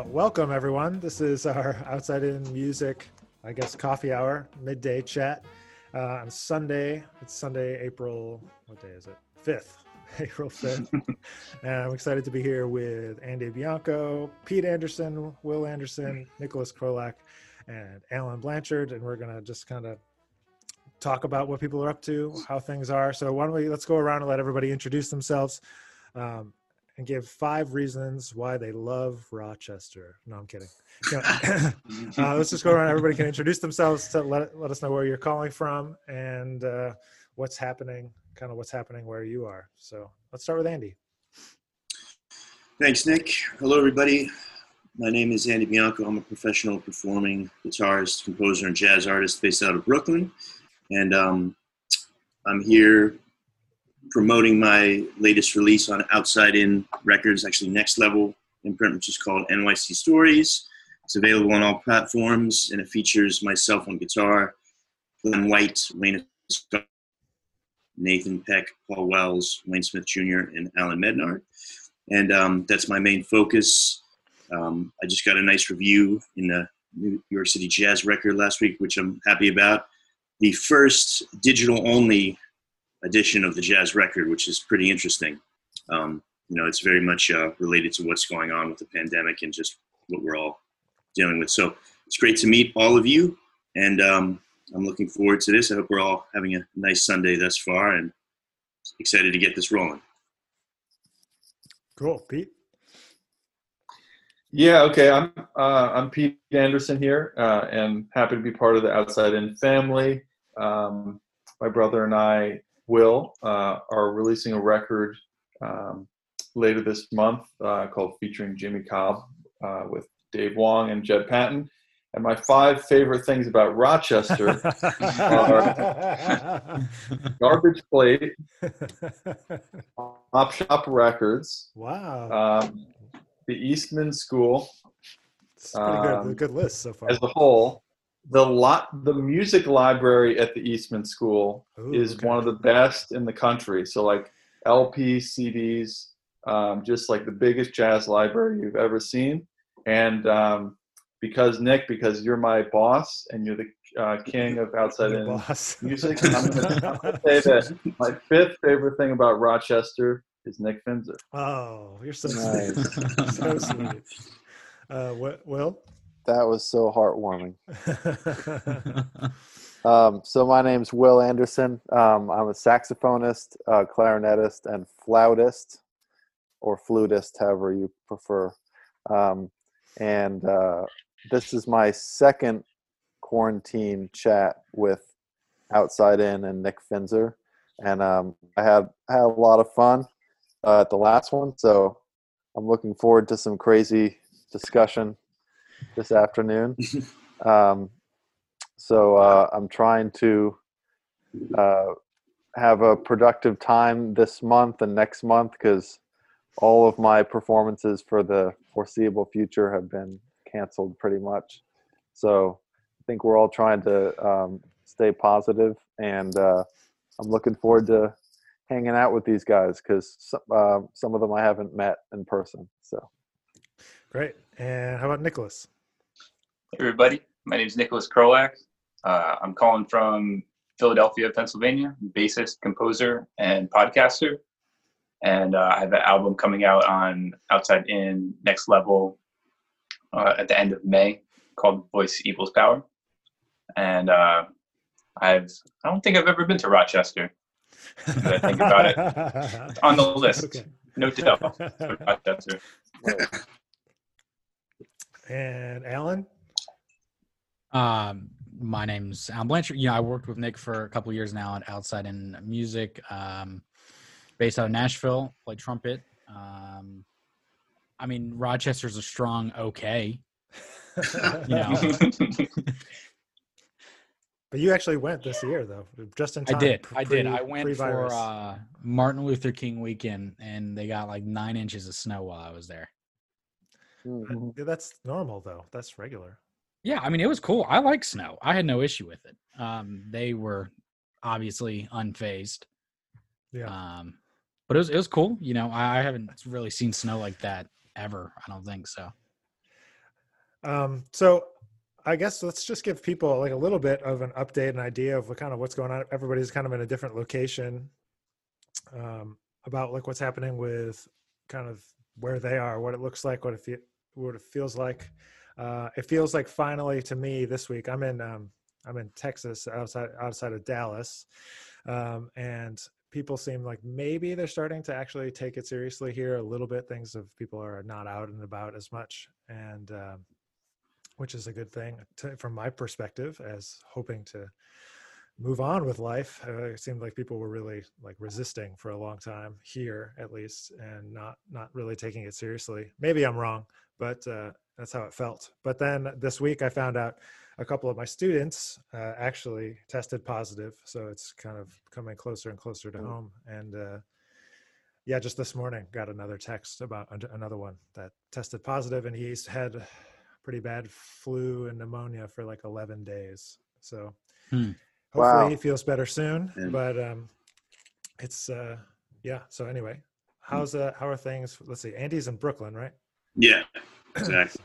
Uh, welcome, everyone. This is our Outside In Music, I guess, coffee hour, midday chat uh, on Sunday. It's Sunday, April, what day is it? 5th. April 5th. and I'm excited to be here with Andy Bianco, Pete Anderson, Will Anderson, Nicholas Krolak, and Alan Blanchard. And we're going to just kind of talk about what people are up to, how things are. So why don't we, let's go around and let everybody introduce themselves. Um, and give five reasons why they love Rochester. No, I'm kidding. uh, let's just go around. Everybody can introduce themselves to let, let us know where you're calling from and uh, what's happening, kind of what's happening where you are. So let's start with Andy. Thanks, Nick. Hello, everybody. My name is Andy Bianco. I'm a professional performing guitarist, composer, and jazz artist based out of Brooklyn. And um, I'm here promoting my latest release on Outside In Records, actually Next Level imprint, which is called NYC Stories. It's available on all platforms, and it features myself on guitar, Glenn White, Wayne Scott, Nathan Peck, Paul Wells, Wayne Smith Jr., and Alan Mednard. And um, that's my main focus. Um, I just got a nice review in the New York City Jazz Record last week, which I'm happy about. The first digital only edition of the jazz record, which is pretty interesting. Um, you know, it's very much uh, related to what's going on with the pandemic and just what we're all dealing with. So it's great to meet all of you, and um, I'm looking forward to this. I hope we're all having a nice Sunday thus far, and excited to get this rolling. Cool, Pete. Yeah, okay. I'm uh, I'm Pete Anderson here, uh, and happy to be part of the Outside In family. Um, my brother and I Will uh, are releasing a record um, later this month uh, called featuring Jimmy Cobb uh, with Dave Wong and Jeb Patton. And my five favorite things about Rochester are Garbage Plate, Bop Shop Records, wow, um, the Eastman School. It's pretty um, good. Good list so far. As a whole, the lot the music library at the Eastman School Ooh, is okay. one of the best in the country. So like LP, CDs, um, just like the biggest jazz library you've ever seen. And um, because Nick, because you're my boss and you're the uh, king of outside in music, I'm going to say that my fifth favorite thing about Rochester is Nick Finzer. Oh, you're so nice. so sweet. Uh, what, Will? That was so heartwarming. um, so my name's Will Anderson. Um, I'm a saxophonist, uh, clarinetist, and flautist, or flutist, however you prefer. Um, and uh, this is my second quarantine chat with Outside In and Nick Finzer, and um, I had had a lot of fun uh, at the last one. So I'm looking forward to some crazy discussion this afternoon. um, so uh, I'm trying to uh, have a productive time this month and next month because all of my performances for the foreseeable future have been canceled pretty much. So I think we're all trying to um, stay positive, and uh, I'm looking forward to hanging out with these guys because uh, some of them I haven't met in person. So great. And how about Nicholas? Hey everybody, my name is Nicholas Krolak. Uh, I'm calling from Philadelphia, Pennsylvania. bassist, composer, and podcaster. And uh, I have an album coming out on Outside In Next Level uh, at the end of May called Voice Equals Power. And uh, I've I don't think I've ever been to Rochester. I think about it. It's on the list. Okay. No doubt. Rochester. And Alan? Um, my name's Al Blanchard. You know, I worked with Nick for a couple years now at Outside in Music, um, based out of Nashville, play trumpet. Um, I mean, Rochester's a strong okay. you know. but you actually went this year, though, just in time. I did. Pre- I did. I went for uh, Martin Luther King weekend, and they got like nine inches of snow while I was there. Mm-hmm. That's normal, though. That's regular. Yeah, I mean it was cool. I like snow. I had no issue with it. Um, they were obviously unfazed. Yeah. Um, but it was it was cool. You know, I, I haven't really seen snow like that ever. I don't think so. Um, so I guess let's just give people like a little bit of an update, an idea of what kind of what's going on. Everybody's kind of in a different location. Um, about like what's happening with kind of where they are, what it looks like, what it fe- what it feels like. Uh, it feels like finally to me this week. I'm in um, I'm in Texas, outside outside of Dallas, um, and people seem like maybe they're starting to actually take it seriously here a little bit. Things of people are not out and about as much, and um, which is a good thing to, from my perspective as hoping to move on with life. Uh, it seemed like people were really like resisting for a long time here, at least, and not not really taking it seriously. Maybe I'm wrong, but uh, that's how it felt. But then this week, I found out a couple of my students uh, actually tested positive, so it's kind of coming closer and closer to mm. home. And uh, yeah, just this morning, got another text about another one that tested positive, and he's had pretty bad flu and pneumonia for like 11 days. So. Hmm hopefully wow. he feels better soon yeah. but um it's uh yeah so anyway how's uh how are things let's see andy's in brooklyn right yeah exactly.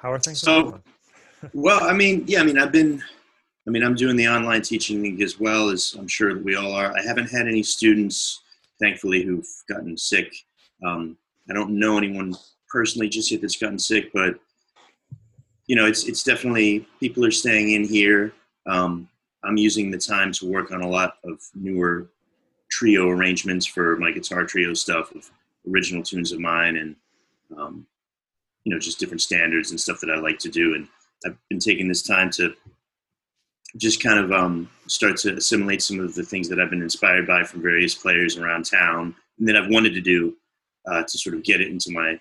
How are things so well i mean yeah i mean i've been i mean i'm doing the online teaching as well as i'm sure that we all are. I haven't had any students thankfully who've gotten sick. Um, i don't know anyone personally just yet that's gotten sick but you know it's it's definitely people are staying in here. Um, I'm using the time to work on a lot of newer trio arrangements for my guitar trio stuff of original tunes of mine and um, you know just different standards and stuff that I like to do. And I've been taking this time to just kind of um, start to assimilate some of the things that I've been inspired by from various players around town and that I've wanted to do uh, to sort of get it into my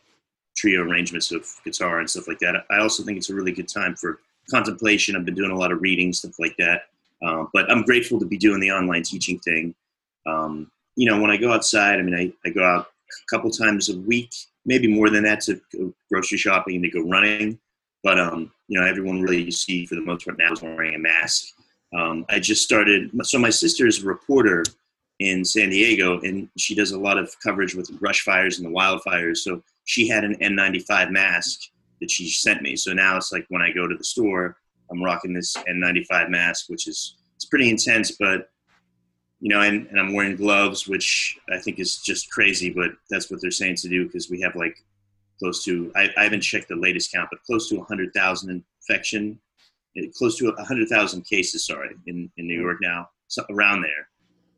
trio arrangements of guitar and stuff like that. I also think it's a really good time for contemplation. I've been doing a lot of reading, stuff like that. Uh, but I'm grateful to be doing the online teaching thing. Um, you know, when I go outside, I mean, I, I go out a couple times a week, maybe more than that to grocery shopping and to go running. But, um, you know, everyone really you see for the most part now is wearing a mask. Um, I just started, so my sister is a reporter in San Diego, and she does a lot of coverage with brush fires and the wildfires. So she had an N95 mask that she sent me. So now it's like when I go to the store, I'm rocking this N95 mask, which is it's pretty intense, but you know, and, and I'm wearing gloves, which I think is just crazy, but that's what they're saying to do because we have like close to I, I haven't checked the latest count, but close to 100,000 infection, eh, close to 100,000 cases, sorry, in, in New York now, so around there,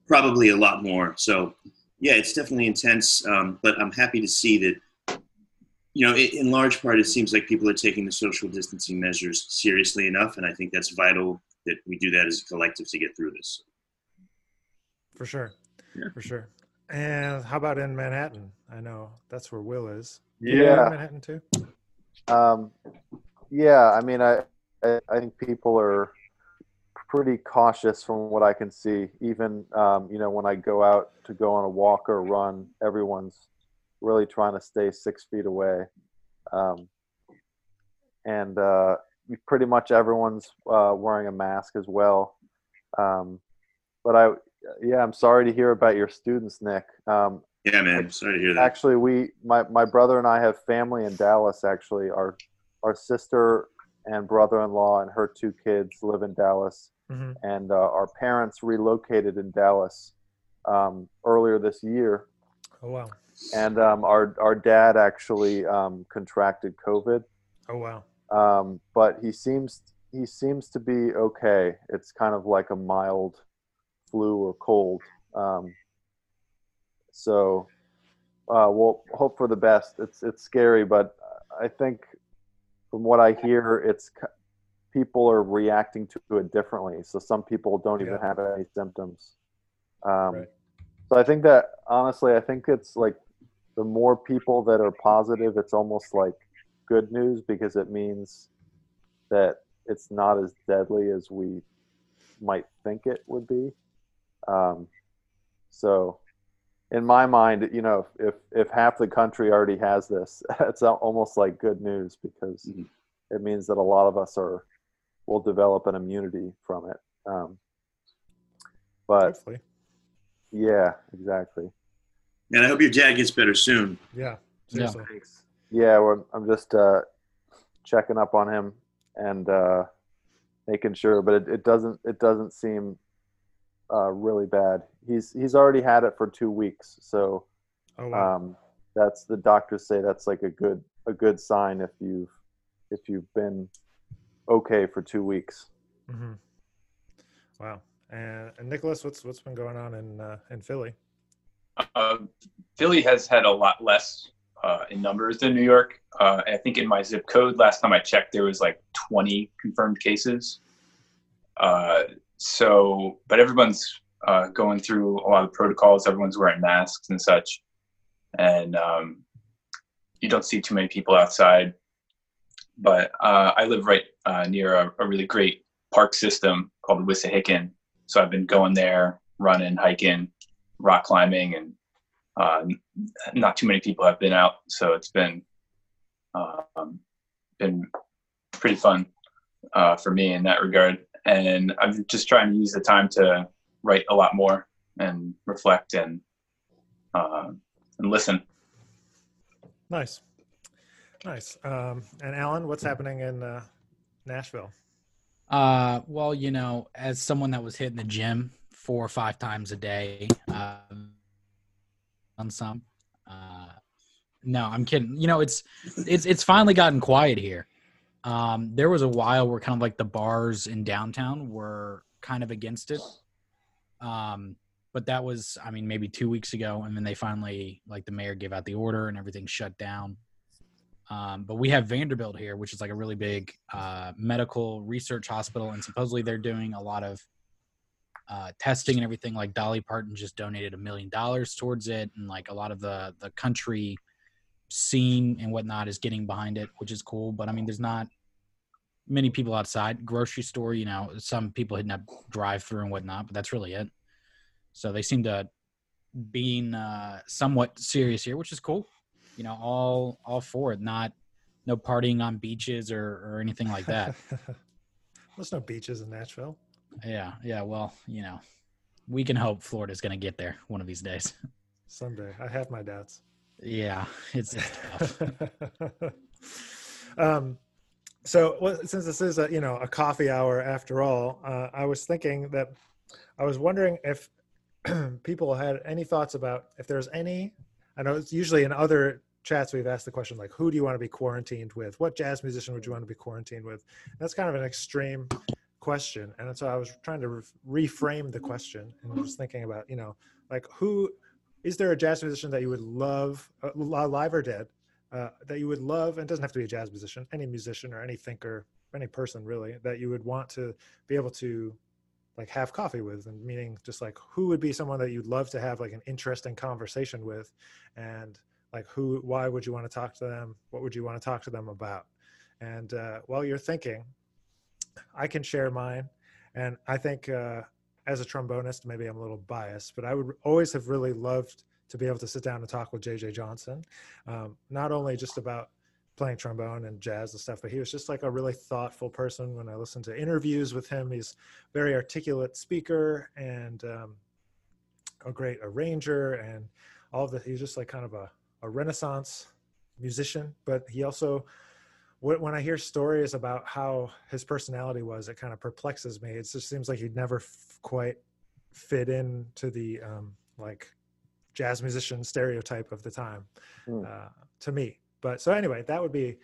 probably a lot more. So yeah, it's definitely intense, um, but I'm happy to see that you know, in large part, it seems like people are taking the social distancing measures seriously enough, and I think that's vital that we do that as a collective to get through this. For sure, yeah. for sure. And how about in Manhattan? I know that's where Will is. Yeah, Manhattan too. Um, yeah, I mean, I, I, I think people are pretty cautious from what I can see. Even um, you know, when I go out to go on a walk or run, everyone's really trying to stay six feet away. Um, and uh, pretty much everyone's uh, wearing a mask as well. Um, but I, yeah, I'm sorry to hear about your students, Nick. Um, yeah, man, sorry to hear that. Actually, we, my, my brother and I have family in Dallas. Actually, our our sister and brother-in-law and her two kids live in Dallas, mm-hmm. and uh, our parents relocated in Dallas um, earlier this year. Oh wow! and um, our our dad actually um, contracted COVID. Oh wow! Um, but he seems he seems to be okay. It's kind of like a mild flu or cold. Um, so uh, we'll hope for the best. It's it's scary, but I think from what I hear, it's people are reacting to it differently. So some people don't yeah. even have any symptoms. Um, right. So I think that honestly, I think it's like the more people that are positive, it's almost like good news because it means that it's not as deadly as we might think it would be. Um, so, in my mind, you know, if if half the country already has this, it's almost like good news because mm-hmm. it means that a lot of us are will develop an immunity from it. Um, but Hopefully. yeah, exactly. And I hope your dad gets better soon. Yeah. Seriously. Yeah. Yeah. Well, I'm just uh, checking up on him and uh, making sure. But it, it doesn't it doesn't seem uh, really bad. He's he's already had it for two weeks, so Oh wow. um, that's the doctors say that's like a good a good sign if you've if you've been okay for two weeks. Mm-hmm. Wow. And, and Nicholas, what's what's been going on in uh, in Philly? Uh, Philly has had a lot less uh, in numbers than New York. Uh, I think in my zip code, last time I checked, there was like 20 confirmed cases. So, but everyone's uh, going through a lot of protocols. Everyone's wearing masks and such, and um, you don't see too many people outside. But uh, I live right uh, near a, a really great park system called the Wissahickon. So I've been going there, running, hiking, rock climbing, and uh, not too many people have been out. So it's been um, been pretty fun uh, for me in that regard. And I'm just trying to use the time to write a lot more and reflect and uh, and listen. Nice, nice. Um, and Alan, what's happening in uh, Nashville? Uh, well, you know, as someone that was hitting the gym four or five times a day, uh, on some, uh, no, I'm kidding. You know, it's it's it's finally gotten quiet here. Um, there was a while where kind of like the bars in downtown were kind of against it. Um, but that was, I mean, maybe two weeks ago, and then they finally, like, the mayor gave out the order and everything shut down. Um, but we have Vanderbilt here, which is like a really big uh, medical research hospital, and supposedly they're doing a lot of uh, testing and everything. Like Dolly Parton just donated a million dollars towards it, and like a lot of the the country scene and whatnot is getting behind it, which is cool. But I mean, there's not many people outside. Grocery store, you know, some people hitting up drive through and whatnot, but that's really it. So they seem to being uh, somewhat serious here, which is cool. You know, all all for it. Not no partying on beaches or or anything like that. There's no beaches in Nashville. yeah, yeah. Well, you know, we can hope Florida's going to get there one of these days. Someday. I have my doubts. yeah, it's, it's tough. um, so well, since this is a you know a coffee hour after all, uh, I was thinking that I was wondering if people had any thoughts about if there's any. I know it's usually in other chats we've asked the question like, who do you want to be quarantined with? What jazz musician would you want to be quarantined with? That's kind of an extreme question, and so I was trying to re- reframe the question and I was thinking about you know like who is there a jazz musician that you would love, uh, live or dead, uh, that you would love, and doesn't have to be a jazz musician, any musician or any thinker, any person really, that you would want to be able to like have coffee with, and meaning just like who would be someone that you'd love to have like an interesting conversation with, and like who, why would you want to talk to them? What would you want to talk to them about? And uh, while you're thinking, I can share mine, and I think. Uh, as a trombonist, maybe I'm a little biased, but I would always have really loved to be able to sit down and talk with JJ Johnson, um, not only just about playing trombone and jazz and stuff, but he was just like a really thoughtful person. When I listened to interviews with him, he's very articulate speaker and um, a great arranger and all of the. He's just like kind of a, a Renaissance musician, but he also when I hear stories about how his personality was, it kind of perplexes me. It just seems like he'd never f- quite fit into the um, like jazz musician stereotype of the time Hmm. uh, to me. But so anyway, that would be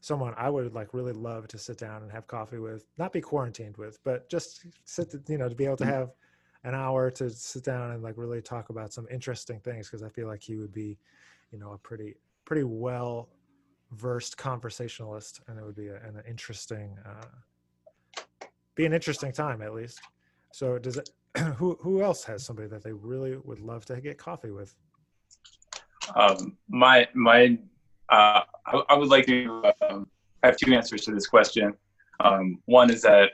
someone I would like really love to sit down and have coffee with, not be quarantined with, but just sit, to, you know, to be able to have an hour to sit down and like really talk about some interesting things because I feel like he would be, you know, a pretty pretty well versed conversationalist and it would be a, an interesting uh, be an interesting time at least so does it who who else has somebody that they really would love to get coffee with Um, my my, uh, I, I would like to um, have two answers to this question. Um, one is that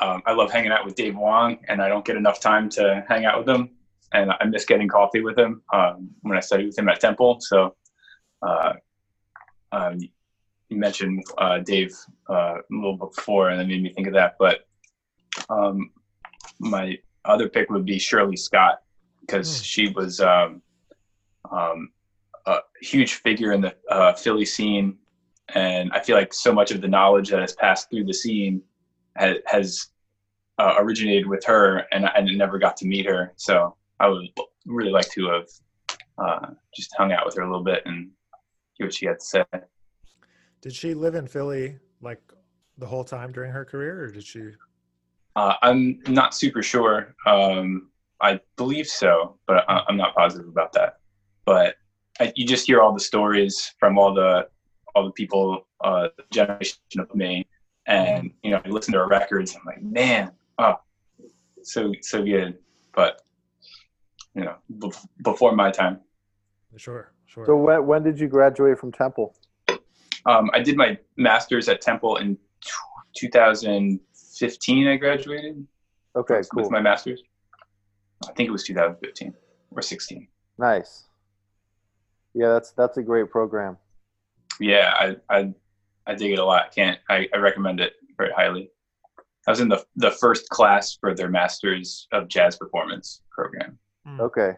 um, I love hanging out with Dave Wong, and I don't get enough time to hang out with him, and I miss getting coffee with him um, when I studied with him at Temple. So, uh, um, you mentioned uh, Dave uh, a little before, and that made me think of that. But my other pick would be Shirley Scott because Hmm. she was um, um, a huge figure in the uh, Philly scene and I feel like so much of the knowledge that has passed through the scene has, has uh, originated with her, and I never got to meet her. So I would really like to have uh, just hung out with her a little bit and hear what she had to say. Did she live in Philly like the whole time during her career, or did she? Uh, I'm not super sure. Um, I believe so, but I, am not positive about that. But I, you just hear all the stories from all the all the people, uh, the generation of me, and you know, I listen to our records. I'm like, man, oh, so so good. But you know, before my time. Sure, sure. So when when did you graduate from Temple? Um, I did my master's at Temple in 2015. I graduated. Okay, with, cool. With my master's, I think it was 2015 or 16. Nice. Yeah, that's that's a great program. Yeah, I I, I dig it a lot. Can't I, I recommend it very highly. I was in the the first class for their Masters of Jazz Performance program. Hmm. Okay.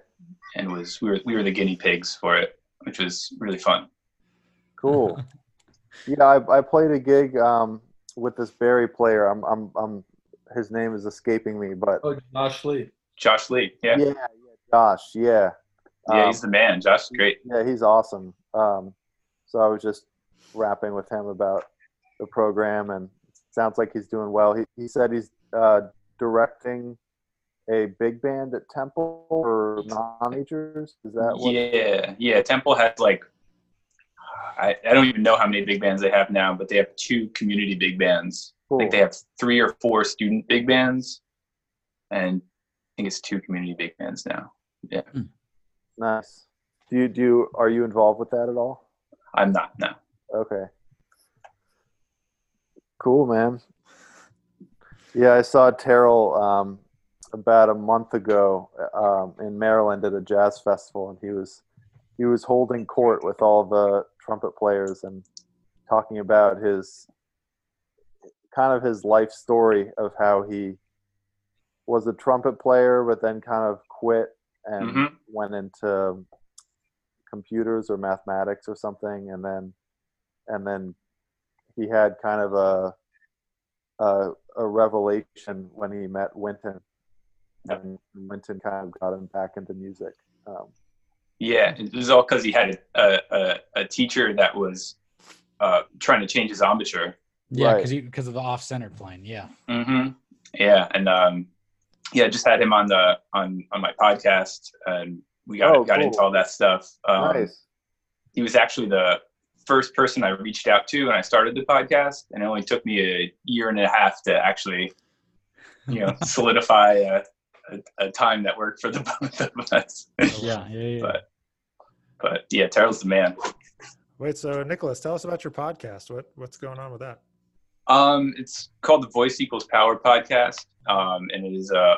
And was we were we were the guinea pigs for it, which was really fun. Cool. yeah, I I played a gig um, with this bari player. I'm I'm I'm his name is escaping me, but oh, Josh Lee. Josh Lee. Yeah. Yeah, yeah Josh. Yeah. Yeah, um, he's the man. Josh great. Yeah, he's awesome. Um, so I was just rapping with him about the program, and sounds like he's doing well. He he said he's uh, directing a big band at Temple for non-majors. Is that what? Yeah, yeah. Temple has like I, I don't even know how many big bands they have now, but they have two community big bands. Cool. I think they have three or four student big bands, and I think it's two community big bands now. Yeah. Hmm. Nice. Do you do? You, are you involved with that at all? I'm not. No. Okay. Cool, man. Yeah, I saw Terell um, about a month ago um, in Maryland at a jazz festival, and he was he was holding court with all the trumpet players and talking about his kind of his life story of how he was a trumpet player but then kind of quit and mm-hmm. went into computers or mathematics or something. And then and then he had kind of a a, a revelation when he met Wynton. And Wynton kind of got him back into music. Um, yeah, it was all because he had a, a, a teacher that was uh, trying to change his embouchure. Yeah, because right. because of the off center plane. Yeah. Mm-hmm. Yeah, and um, yeah, just had him on the on on my podcast, and we got oh, got cool. into all that stuff. Um, nice. He was actually the first person I reached out to when I started the podcast, and it only took me a year and a half to actually, you know, solidify a, a, a, time that worked for the both of us. yeah, yeah, yeah. But, but yeah, Terell's the man. Wait, so Nicholas, tell us about your podcast. What what's going on with that? Um, it's called the Voice Equals Power podcast, um, and it is uh,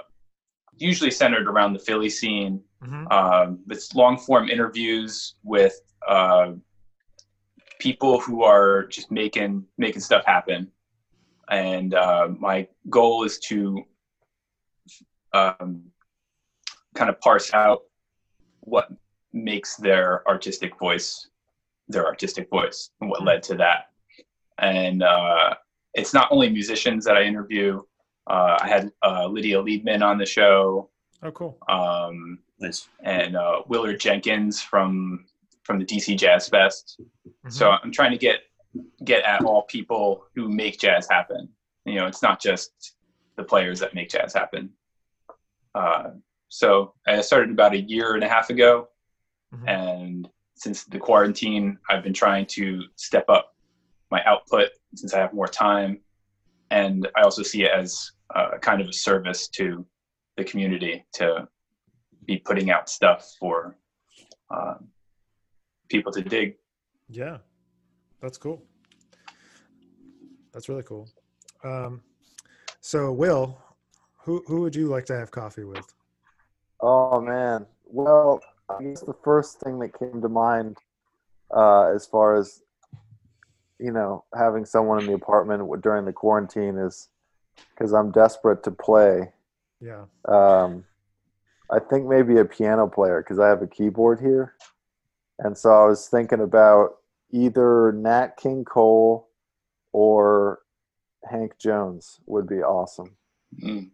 usually centered around the Philly scene. Mm-hmm. Um, it's long form interviews with uh, people who are just making making stuff happen, and uh, my goal is to um, kind of parse out what makes their artistic voice their artistic voice and what led to that. And uh, it's not only musicians that I interview. Uh, I had uh, Lydia Liebman on the show. Oh, cool. Um, nice. And uh, Willard Jenkins from from the DC Jazz Fest. Mm-hmm. So I'm trying to get get at all people who make jazz happen. You know, it's not just the players that make jazz happen. Uh, so I started about a year and a half ago, mm-hmm. and since the quarantine, I've been trying to step up my output since I have more time, and I also see it as a kind of a service to the community to be putting out stuff for um, people to dig. Yeah, that's cool. That's really cool. Um, so, Will, who who would you like to have coffee with? Oh man. Well, I guess the first thing that came to mind uh, as far as you know having someone in the apartment during the quarantine is because I'm desperate to play. Yeah. Um, I think maybe a piano player because I have a keyboard here, and so I was thinking about either Nat King Cole or Hank Jones would be awesome. Mm.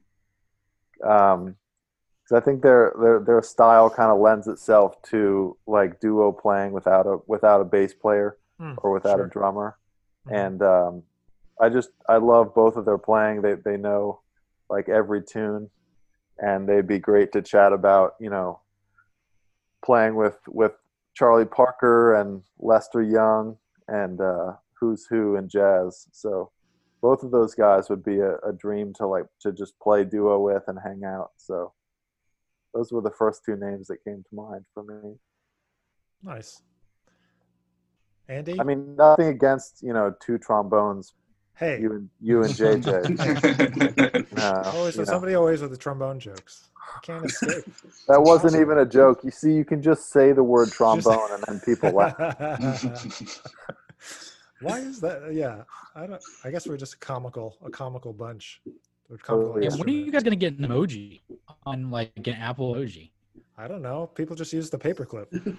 Um, because I think their their their style kind of lends itself to like duo playing without a without a bass player Hmm, or without sure. a drummer. Mhm. And um, I just I love both of their playing. They they know like every tune, and they'd be great to chat about. You know, playing with with Charlie Parker and Lester Young and uh, Who's Who in jazz. So both of those guys would be a, a dream to like to just play duo with and hang out. So those were the first two names that came to mind for me. Nice. Andy, I mean, nothing against you know two trombones, hey, you and you and JJ. No, always you know. somebody always with the trombone jokes. I can't escape. That wasn't even a joke. You see, you can just say the word trombone and then people laugh. Why is that? Yeah, I don't. I guess we're just a comical, a comical bunch. We're Oh, yeah. And when are you guys gonna get an emoji on like an Apple emoji? I don't know. People just use the paperclip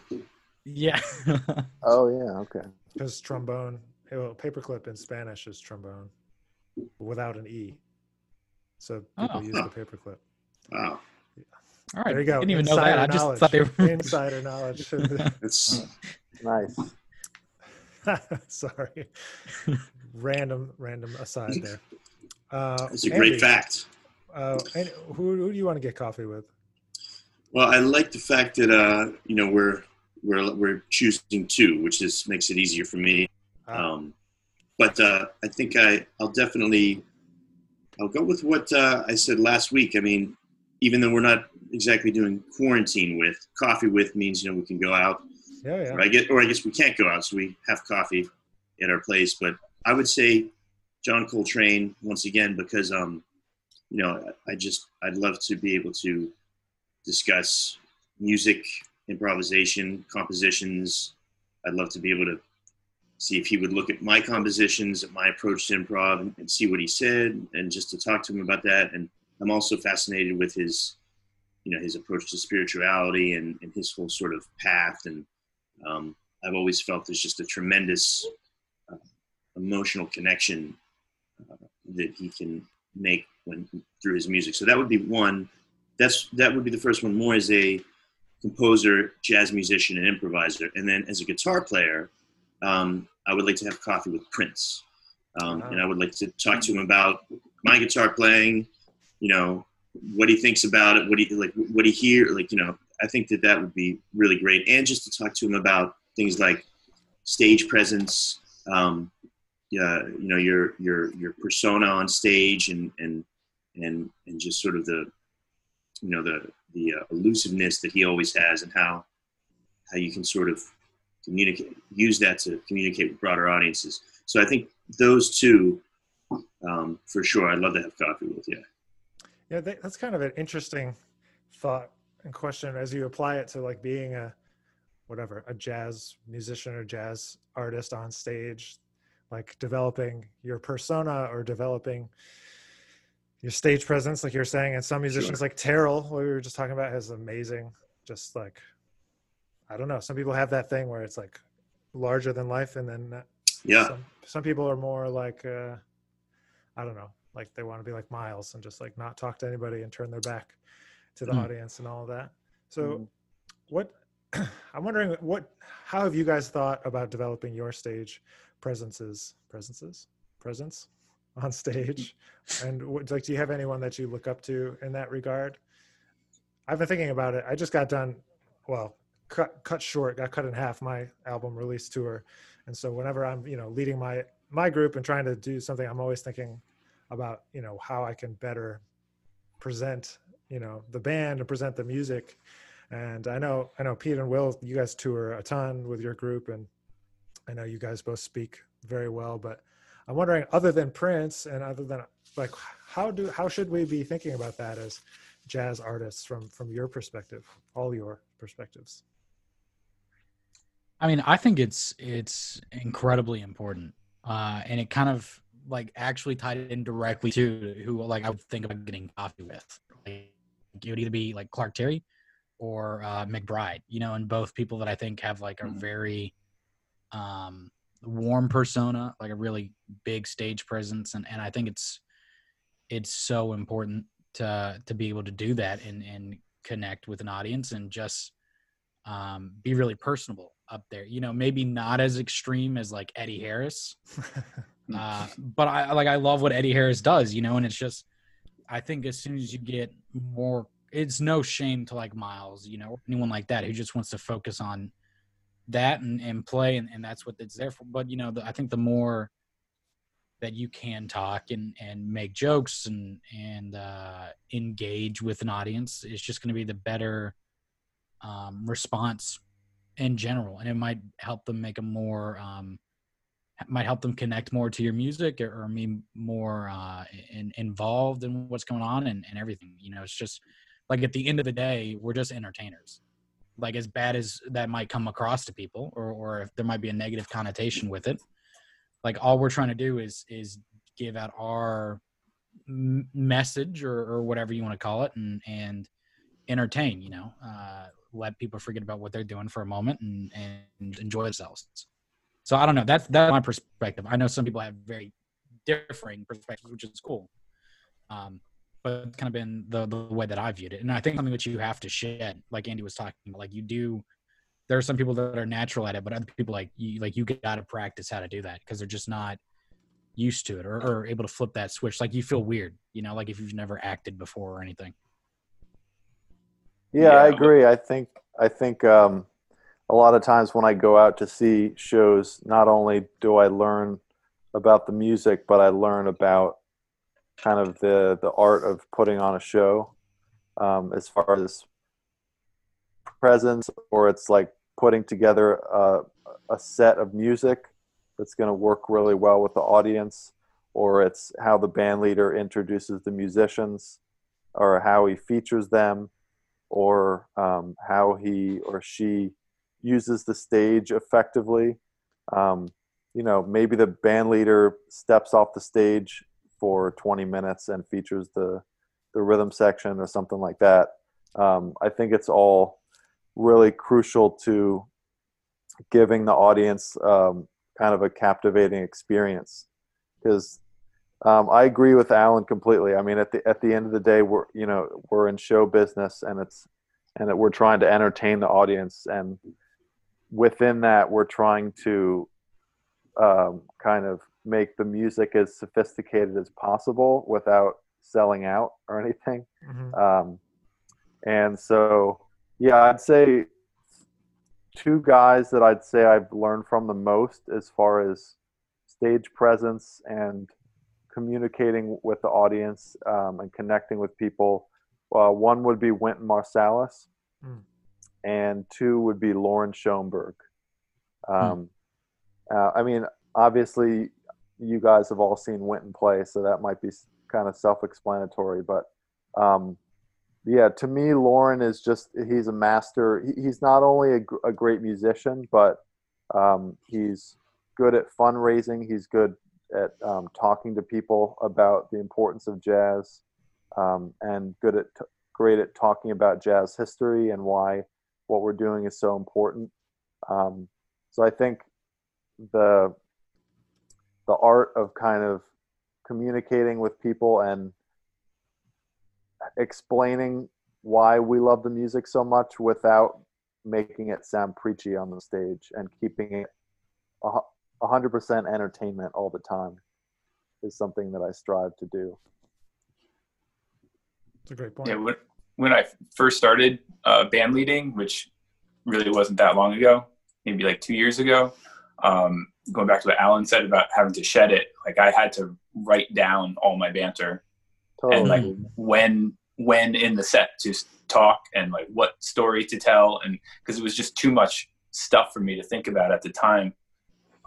Yeah. Oh yeah, okay. because trombone. Well, paperclip in Spanish is trombone without an e. So people Oh. use the oh. paperclip. Wow. All right. There you go. Didn't even know that. I Insider just thought they were. Insider knowledge. it's Nice. Sorry. random, random aside there. Uh, that's a great Andy, fact. Uh, and who, who do you want to get coffee with? Well, I like the fact that uh, you know we're we're we're choosing two, which is makes it easier for me. Uh, Um, but uh, I think I I'll definitely I'll go with what uh, I said last week. I mean, even though we're not exactly doing quarantine with, coffee with means you know we can go out. yeah, yeah. Or I get or I guess we can't go out, so we have coffee at our place. But I would say John Coltrane once again because um you know I just I'd love to be able to discuss music, improvisation, compositions. I'd love to be able to see if he would look at my compositions, at my approach to improv, and, see what he said, and just to talk to him about that. And I'm also fascinated with his, you know, his approach to spirituality and, and his whole sort of path. And um, I've always felt there's just a tremendous uh, emotional connection uh, that he can make when through his music. So that would be one. That's that would be the first one. More as a composer, jazz musician, and improviser, and then as a guitar player, um, I would like to have coffee with Prince, um, Wow. and I would like to talk to him about my guitar playing. You know what he thinks about it, what he like, what he hear, like you know. I think that that would be really great, and just to talk to him about things like stage presence, um, yeah, you know your your your persona on stage, and and and and just sort of the you know the the uh, elusiveness that he always has, and how how you can sort of communicate use that to communicate with broader audiences. So I think those two, um, for sure, I'd love to have coffee with you. Yeah, that, that's kind of an interesting thought and question as you apply it to like being a whatever a jazz musician or jazz artist on stage, like developing your persona or developing your stage presence, like you're saying. And some musicians, like Terell, what we were just talking about, has amazing, just like I don't know. Some people have that thing where it's like larger than life, and then Yeah, some some people are more like uh i don't know like they want to be like miles and just like not talk to anybody and turn their back to the Mm. audience and all of that so Mhm. what i'm wondering what how have you guys thought about developing your stage presences presences presence on stage? And what like do you have anyone that you look up to in that regard? I've been thinking about it. I just got done well cut cut short got cut in half my album release tour. And so whenever i'm you know leading my my group and trying to do something i'm always thinking about you know how i can better present you know the band and present the music. And i know i know pete and will you guys tour a ton with your group and i know you guys both speak very well but i'm wondering other than prince and other than like how do how should we be thinking about that as jazz artists from from your perspective all your perspectives I mean, I think it's it's incredibly important, uh, and it kind of like actually tied in directly to who like I would think about getting coffee with. Like, it would either be like Clark Terry or uh, McBride, you know, and both people that I think have like a Mhm. very um, warm persona, like a really big stage presence, and and I think it's it's so important to to be able to do that and and connect with an audience and just um, be really personable up there. You know, maybe not as extreme as like Eddie Harris, uh, but I like I love what Eddie Harris does. You know, and it's just I think as soon as you get more, it's no shame to like Miles. You know, anyone like that who just wants to focus on that and, and play and, and that's what it's there for. But you know, the, I think the more that you can talk and and make jokes and and uh, engage with an audience is just going to be the better um, response in general, and it might help them make a more um, might help them connect more to your music or, or be more uh, in, involved in what's going on and, and everything. You know, it's just like at the end of the day, we're just entertainers. Like as bad as that might come across to people, or or if there might be a negative connotation with it, like all we're trying to do is is give out our message or, or whatever you want to call it and and entertain you know uh, let people forget about what they're doing for a moment and and enjoy themselves. So i don't know that's that's my perspective. I know some people have very differing perspectives which is cool. Um but it's kind of been the the way that i viewed it and i think something that you have to shed like andy was talking about like you do there are some people that are natural at it, but other people like you like you got to practice how to do that because they're just not used to it or, or able to flip that switch. Like you feel weird, you know, like if you've never acted before or anything. Yeah, yeah. I agree. I think I think um, a lot of times when I go out to see shows, not only do I learn about the music, but I learn about kind of the the art of putting on a show um, as far as presence or it's like putting together a, a set of music that's going to work really well with the audience or it's how the band leader introduces the musicians or how he features them or um, how he or she uses the stage effectively. Um, you know maybe the band leader steps off the stage for 20 minutes and features the the rhythm section or something like that. Um, i think it's all really crucial to giving the audience um, kind of a captivating experience. Because um, I agree with Alan completely. I mean, at the at the end of the day, we're you know we're in show business, and it's and we're trying to entertain the audience, and within that, we're trying to um, kind of make the music as sophisticated as possible without selling out or anything. Mm-hmm. Um, and so yeah, I'd say two guys that I'd say I've learned from the most as far as stage presence and communicating with the audience um, and connecting with people. Uh, one would be Wynton Marsalis, mm. and two would be Loren Schoenberg. Hmm. Um, mm. uh, I mean, obviously, you guys have all seen Wynton play, so that might be kind of self-explanatory. But um, yeah, to me, Loren is just, he's a master. He's not only a, a great musician, but um, he's good at fundraising. He's good at um, talking to people about the importance of jazz um, and good at, t- great at talking about jazz history and why what we're doing is so important. Um, so I think the, the art of kind of communicating with people and explaining why we love the music so much without making it sound preachy on the stage and keeping it a hundred percent entertainment all the time is something that I strive to do. That's a great point. Yeah, when, when I first started uh, band leading, which really wasn't that long ago, maybe like two years ago, um, going back to what Alan said about having to shed it, like I had to write down all my banter. Totally. and like when when in the set to talk and like what story to tell and because it was just too much stuff for me to think about at the time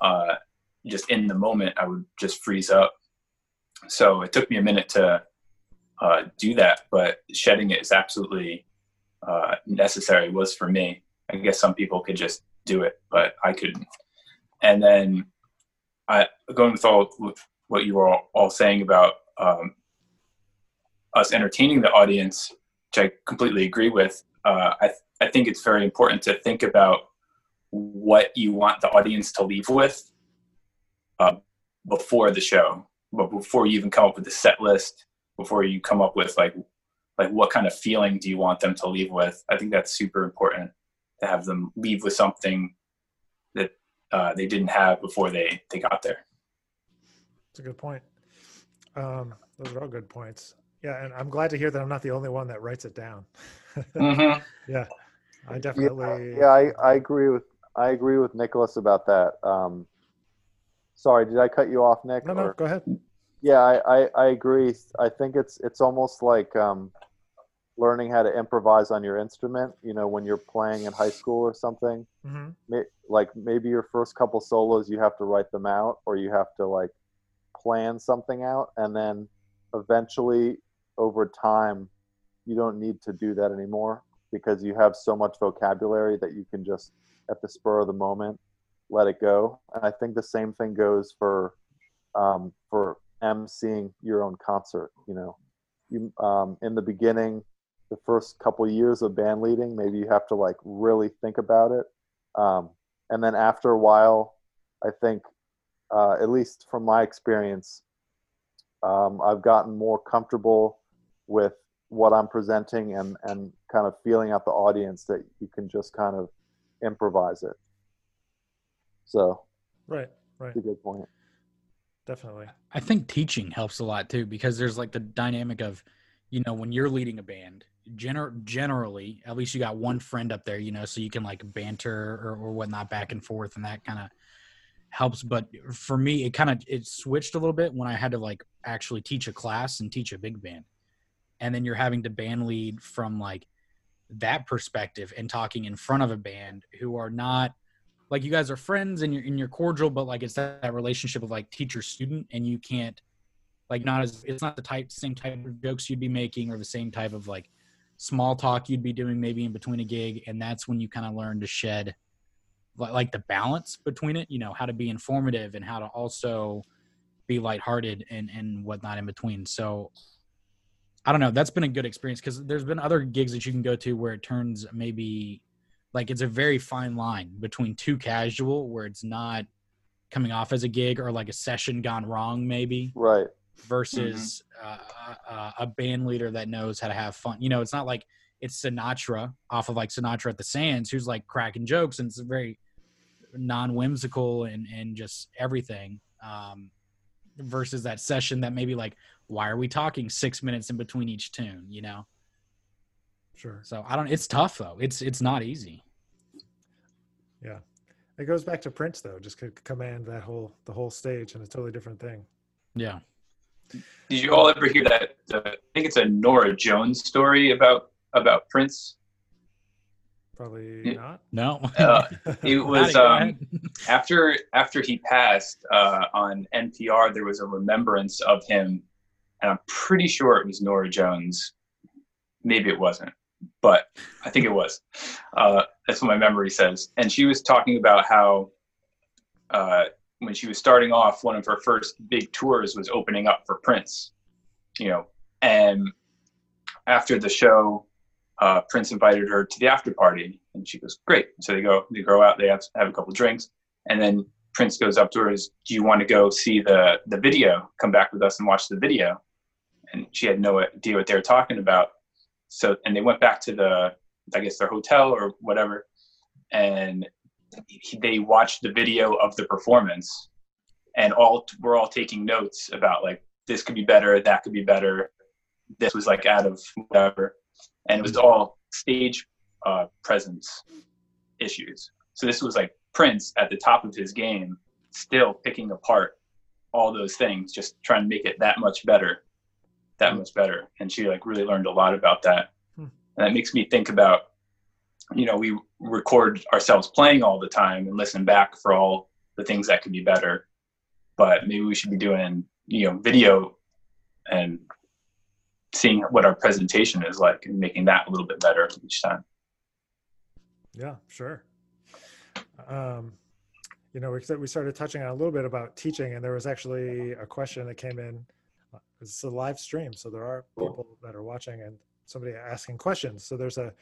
uh, just in the moment i would just freeze up. So it took me a minute to uh, do that but shedding it is absolutely uh, necessary was for me. I guess some people could just do it but i couldn't and then i going with all with what you were all, all saying about um, us entertaining the audience, which I completely agree with, uh, I, th- I think it's very important to think about what you want the audience to leave with uh, before the show, but before you even come up with the set list, before you come up with like like what kind of feeling do you want them to leave with? I think that's super important to have them leave with something that uh, they didn't have before they they got there. That's a good point. Um, those are all good points. Yeah, and I'm glad to hear that I'm not the only one that writes it down. Mm-hmm. yeah, I definitely. Yeah, yeah I, I agree with I agree with Nicholas about that. Um, sorry, did I cut you off, Nick? No, no, or- go ahead. Yeah, I, I, I agree. I think it's it's almost like um, learning how to improvise on your instrument. You know, when you're playing in high school or something. hmm May- Like maybe your first couple solos, you have to write them out, or you have to like plan something out, and then eventually, over time, you don't need to do that anymore because you have so much vocabulary that you can just at the spur of the moment let it go. And I think the same thing goes for um, for emceeing your own concert. You know, you um, in the beginning, the first couple years of band leading, maybe you have to like really think about it, um, and then after a while, I think, uh, at least from my experience, um, I've gotten more comfortable with what I'm presenting and and kind of feeling out the audience that you can just kind of improvise it. So Right, right, it's a good point. definitely. I think teaching helps a lot too because there's like the dynamic of, you know, when you're leading a band, gener- generally, at least you got one friend up there, you know, so you can like banter or, or whatnot back and forth, and that kind of helps. But for me, it kind of it switched a little bit when I had to like actually teach a class and teach a big band, and then you're having to band lead from like that perspective and talking in front of a band who are not like you guys are friends and you're and you're cordial, but like it's that, that relationship of like teacher student, and you can't like not as it's not the type same type of jokes you'd be making or the same type of like small talk you'd be doing maybe in between a gig, and that's when you kind of learn to shed like the balance between it. You know how to be informative and how to also be lighthearted and and whatnot in between. So. I don't know. That's been a good experience because there's been other gigs that you can go to where it turns maybe like it's a very fine line between too casual where it's not coming off as a gig or like a session gone wrong maybe Right. Versus uh, uh, a band leader that knows how to have fun. You know it's not like it's sinatra off of like sinatra at the sands who's like cracking jokes and it's very non-whimsical and and just everything um versus that session that maybe like why are we talking six minutes in between each tune you know? Sure. so i don't it's tough though. It's it's not easy. Yeah, It goes back to Prince though, just could command that whole the whole stage and a totally different thing. yeah Did you all ever hear that? Uh, I think it's a Norah Jones story about about Prince. Probably Yeah. not. no Uh, it was um, after after he passed uh, on NPR. There was a remembrance of him, and I'm pretty sure it was Norah Jones. Maybe it wasn't, but I think it was. Uh, that's what my memory says. And she was talking about how uh, when she was starting off, one of her first big tours was opening up for Prince. You know, and after the show, uh, Prince invited her to the after party, and she goes, "Great." So they go, they go out, they have have a couple drinks, and then Prince goes up to her, "Is do you want to go see the the video? Come back with us and watch the video." And she had no idea what they were talking about. So, and they went back to the, I guess their hotel or whatever, and they watched the video of the performance, and all we're all taking notes about like this could be better, that could be better, this was like out of whatever, and it was all stage uh, presence issues. So this was like Prince at the top of his game, still picking apart all those things, just trying to make it that much better, that much better. And she like really learned a lot about that. Hmm. And that makes me think about, you know, we record ourselves playing all the time and listen back for all the things that could be better. But maybe we should be doing, you know, video and seeing what our presentation is like and making that a little bit better each time. Yeah, sure. Um, you know, we we started touching on a little bit about teaching, and there was actually a question that came in. It's a live stream, so there are people that are watching and somebody asking questions. So there's a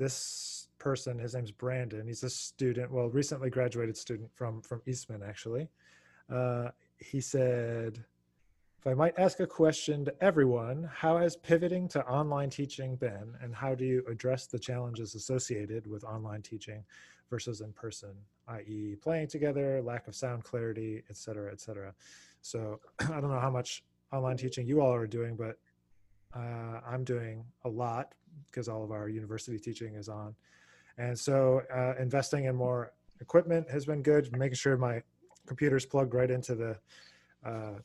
this person, his name's Brandon. He's a student, well, recently graduated student from from Eastman, actually. Uh, he said, if I might ask a question to everyone, how has pivoting to online teaching been, and how do you address the challenges associated with online teaching versus in person, i.e., playing together, lack of sound clarity, et cetera, et cetera? So I don't know how much online teaching you all are doing, but uh, I'm doing a lot because all of our university teaching is on. And so uh, investing in more equipment has been good, making sure my computer's plugged right into the uh,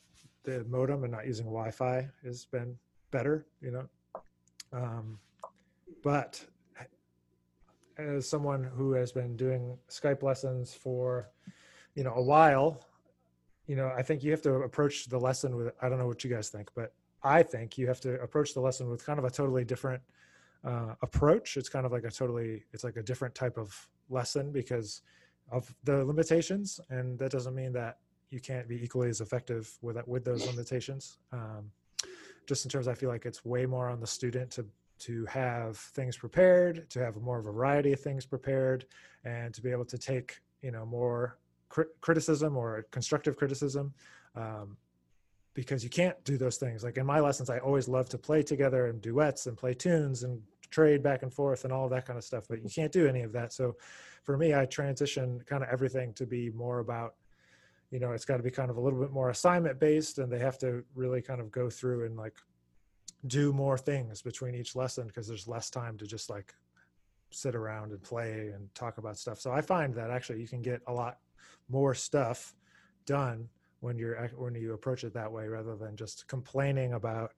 the modem and not using Wi-Fi has been better, you know. Um, but as someone who has been doing Skype lessons for, you know, a while, you know, I think you have to approach the lesson with. I don't know what you guys think, but I think you have to approach the lesson with kind of a totally different uh, approach. It's kind of like a totally, it's like a different type of lesson because of the limitations, and that doesn't mean that you can't be equally as effective with with those limitations. Um, just in terms, I feel like it's way more on the student to to have things prepared, to have more variety of things prepared, and to be able to take you know more cri- criticism or constructive criticism. Um, because you can't do those things. Like in my lessons, I always love to play together and duets and play tunes and trade back and forth and all that kind of stuff. But you can't do any of that. So for me, I transition kind of everything to be more about you know it's got to be kind of a little bit more assignment based and they have to really kind of go through and like do more things between each lesson because there's less time to just like sit around and play and talk about stuff so i find that actually you can get a lot more stuff done when you're when you approach it that way rather than just complaining about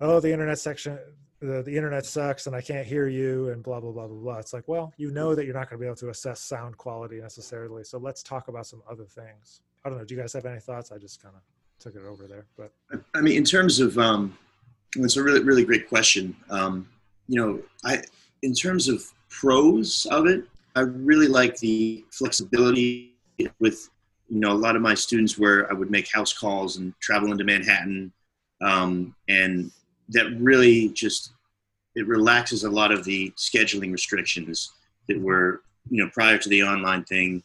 oh the internet section the, the internet sucks and i can't hear you and blah blah blah blah blah it's like well you know that you're not going to be able to assess sound quality necessarily so let's talk about some other things I don't know. Do you guys have any thoughts? I just kind of took it over there, but I mean, in terms of, um, it's a really, really great question. Um, you know, I, in terms of pros of it, I really like the flexibility with, you know, a lot of my students where I would make house calls and travel into Manhattan. Um, and that really just, it relaxes a lot of the scheduling restrictions that were, you know, prior to the online thing,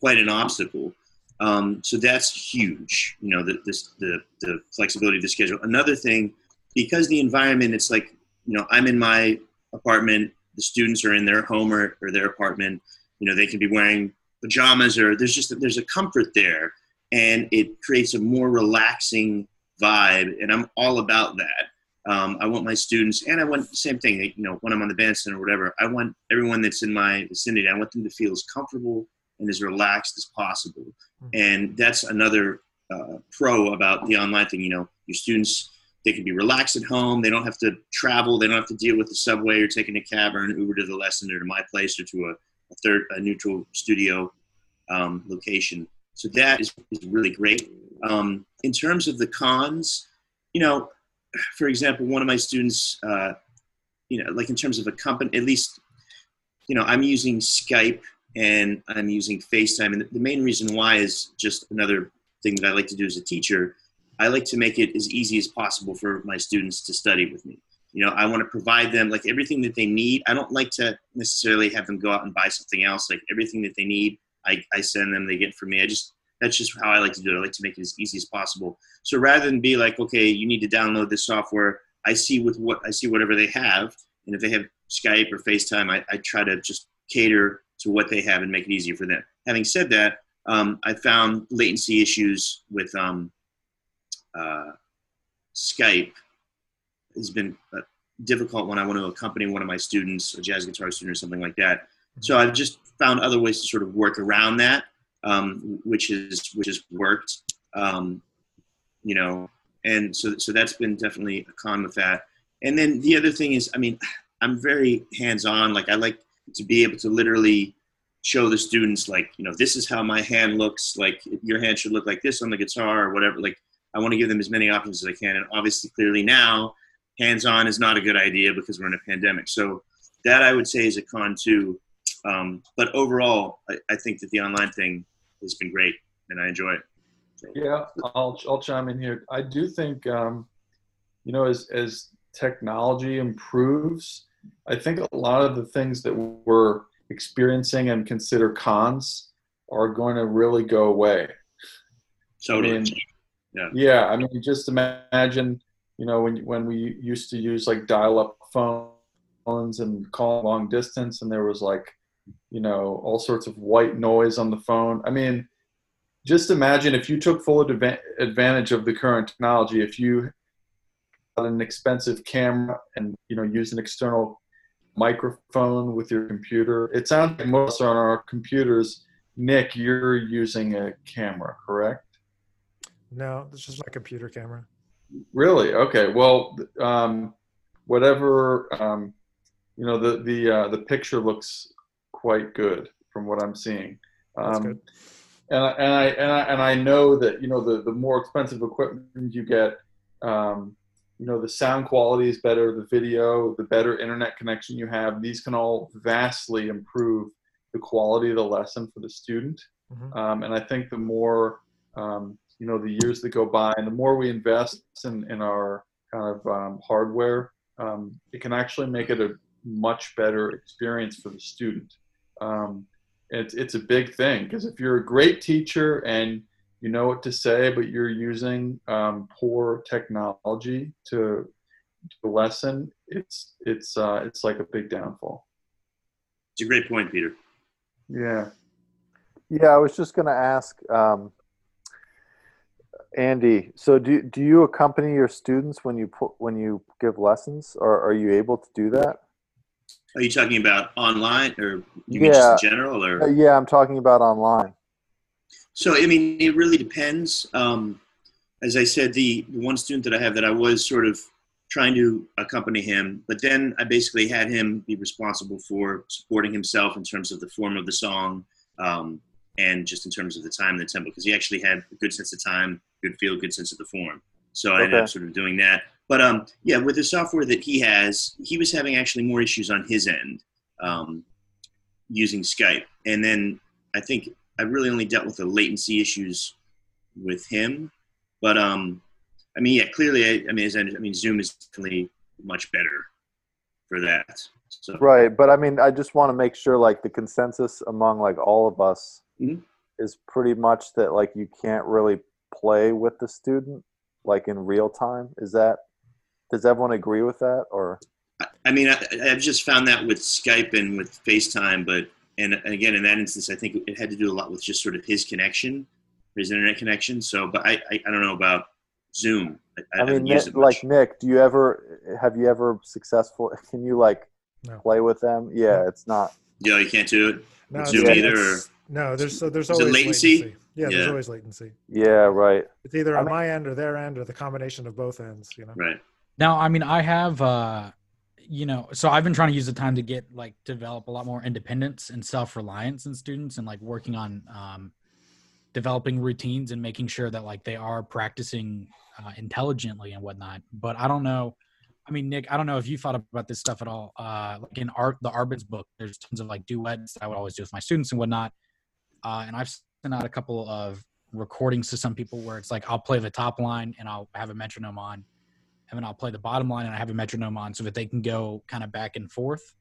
quite an obstacle. Um, so that's huge, you know, the, this, the, the flexibility of the schedule. Another thing, because the environment, it's like, you know, I'm in my apartment, the students are in their home or, or their apartment, you know, they can be wearing pajamas or there's just, there's a comfort there and it creates a more relaxing vibe. And I'm all about that. Um, I want my students, and I want the same thing. You know, when I'm on the bandstand or whatever, I want everyone that's in my vicinity. I want them to feel as comfortable and as relaxed as possible. Mm-hmm. And that's another uh, pro about the online thing. You know, your students they can be relaxed at home. They don't have to travel. They don't have to deal with the subway or taking a cab or an Uber to the lesson or to my place or to a, a third a neutral studio um, location. So that is, is really great. Um, in terms of the cons, you know, for example, one of my students, uh, you know, like in terms of a company, at least, you know, I'm using Skype and I'm using FaceTime. And the main reason why is just another thing that I like to do as a teacher. I like to make it as easy as possible for my students to study with me. You know, I want to provide them like everything that they need. I don't like to necessarily have them go out and buy something else. Like everything that they need, I, I send them, they get from me. I just, that's just how I like to do it. I like to make it as easy as possible. So rather than be like, okay, you need to download this software, I see with what I see whatever they have. And if they have Skype or FaceTime, I, I try to just cater to what they have and make it easier for them. Having said that, um, I found latency issues with um, uh, Skype has been uh, difficult when I want to accompany one of my students, a jazz guitar student or something like that. So I've just found other ways to sort of work around that, um, which is which has worked. Um, you know, and so so that's been definitely a con with that. And then the other thing is, I mean, I'm very hands on. Like I like to be able to literally show the students like you know this is how my hand looks like your hand should look like this on the guitar or whatever like i want to give them as many options as i can and obviously clearly now hands on is not a good idea because we're in a pandemic so that i would say is a con too um, but overall I, I, think that the online thing has been great and i enjoy it so. yeah I'll, I'll chime in here i do think um, you know as, as technology improves I think a lot of the things that we're experiencing and consider cons are going to really go away. So I mean, yeah. yeah, I mean, just imagine, you know, when when we used to use like dial-up phones and call long distance, and there was like, you know, all sorts of white noise on the phone. I mean, just imagine if you took full advantage of the current technology. If you had an expensive camera and you know use an external microphone with your computer. It sounds like most are on our computers. Nick, you're using a camera, correct? No, it's just my computer camera. Really? Okay. Well, um, whatever. Um, you know, the the uh, the picture looks quite good from what I'm seeing. Um, And, I, and I and I and I know that you know the the more expensive equipment you get, um, you know the sound quality is better the video the better internet connection you have these can all vastly improve the quality of the lesson for the student Mhm. um, and i think the more um, you know the years that go by and the more we invest in, in our kind of um, hardware um, it can actually make it a much better experience for the student um, it's, it's a big thing because if you're a great teacher and you know what to say, but you're using um, poor technology to, to lesson, it's it's uh, it's like a big downfall. It's a great point, Peter. Yeah. Yeah, I was just going to ask um, Andy. So, do do you accompany your students when you put when you give lessons, or are you able to do that? Are you talking about online or you mean Yeah. just in general or? Uh, yeah, I'm talking about online. So I mean, it really depends. Um, as I said, the, the one student that I have that I was sort of trying to accompany him, but then I basically had him be responsible for supporting himself in terms of the form of the song um, and just in terms of the time and the tempo, because he actually had a good sense of time, good feel, good sense of the form. So I ended up sort of doing that. But um, yeah, with the software that he has, he was having actually more issues on his end um, using Skype, and then I think I really only dealt with the latency issues with him. But um, I mean, yeah, clearly, I, I mean, as I, I mean, Zoom is definitely much better for that. So Right, but I mean, I just want to make sure like the consensus among like all of us Mhm. is pretty much that like you can't really play with the student like in real time. Is that does everyone agree with that or I, I mean, I, I've just found that with Skype and with FaceTime, but and, and again, in that instance, I think it had to do a lot with just sort of his connection, his internet connection. So, but I, I, I don't know about Zoom. I, I, I mean Nick, like Nick, do you ever have you ever successful can you like No. play with them? Yeah, it's not Yeah, you can't do it. No, Zoom it's- either, it's- No, there's so there's always latency? Yeah, there's always latency. Yeah, right. It's either I on mean- my end or their end or the combination of both ends. You know. Right. Now, I mean, I have, uh, you know, so I've been trying to use the time to get like develop a lot more independence and self reliance in students, and like working on um, developing routines and making sure that like they are practicing uh, intelligently and whatnot. But I don't know. I mean, Nick, I don't know if you thought about this stuff at all. Uh, like in art, the Arban's book, there's tons of like duets I would always do with my students and whatnot. Uh, and I've sent out a couple of recordings to some people where it's like I'll play the top line and I'll have a metronome on, and then I'll play the bottom line and I have a metronome on so that they can go kind of back and forth,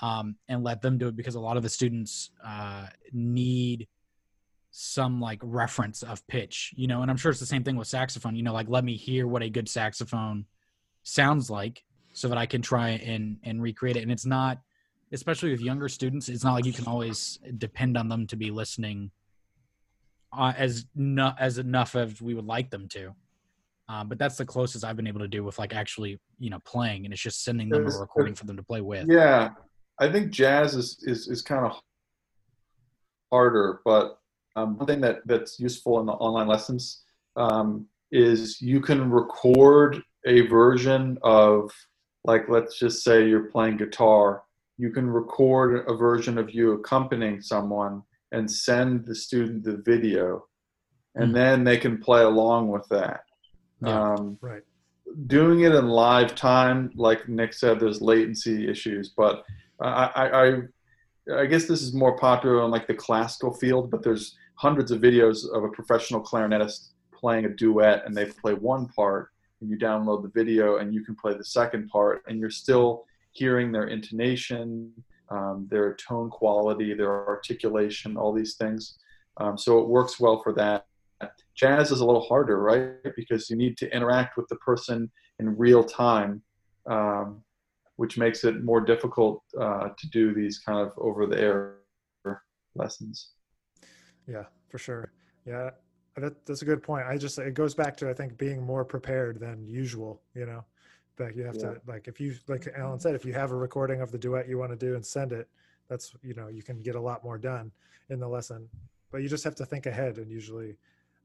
um, and let them do it because a lot of the students uh, need some like reference of pitch, you know. And I'm sure it's the same thing with saxophone. You know, like let me hear what a good saxophone sounds like so that I can try and and recreate it. And it's not, especially with younger students, it's not like you can always depend on them to be listening uh, as no, as enough as we would like them to. Um, but that's the closest I've been able to do with like actually, you know, playing, and it's just sending them a recording for them to play with. Yeah, I think jazz is is, is kind of harder, but um, one thing that that's useful in the online lessons um, is you can record a version of like let's just say you're playing guitar. You can record a version of you accompanying someone and send the student the video, and Hmm. then they can play along with that. Yeah. Um, Right. doing it in live time, like Nick said, there's latency issues, but I, I, I, I guess this is more popular in like the classical field, but there's hundreds of videos of a professional clarinetist playing a duet and they play one part and you download the video and you can play the second part and you're still hearing their intonation, um, their tone quality, their articulation, all these things. Um, so it works well for that. Jazz is a little harder, right? Because you need to interact with the person in real time, um, which makes it more difficult uh, to do these kind of over the air lessons. Yeah, for sure. Yeah, that, that's a good point. I just, it goes back to, I think, being more prepared than usual, you know? Like you have yeah. to, like, if you, like Alan said, if you have a recording of the duet you want to do and send it, that's, you know, you can get a lot more done in the lesson. But you just have to think ahead and usually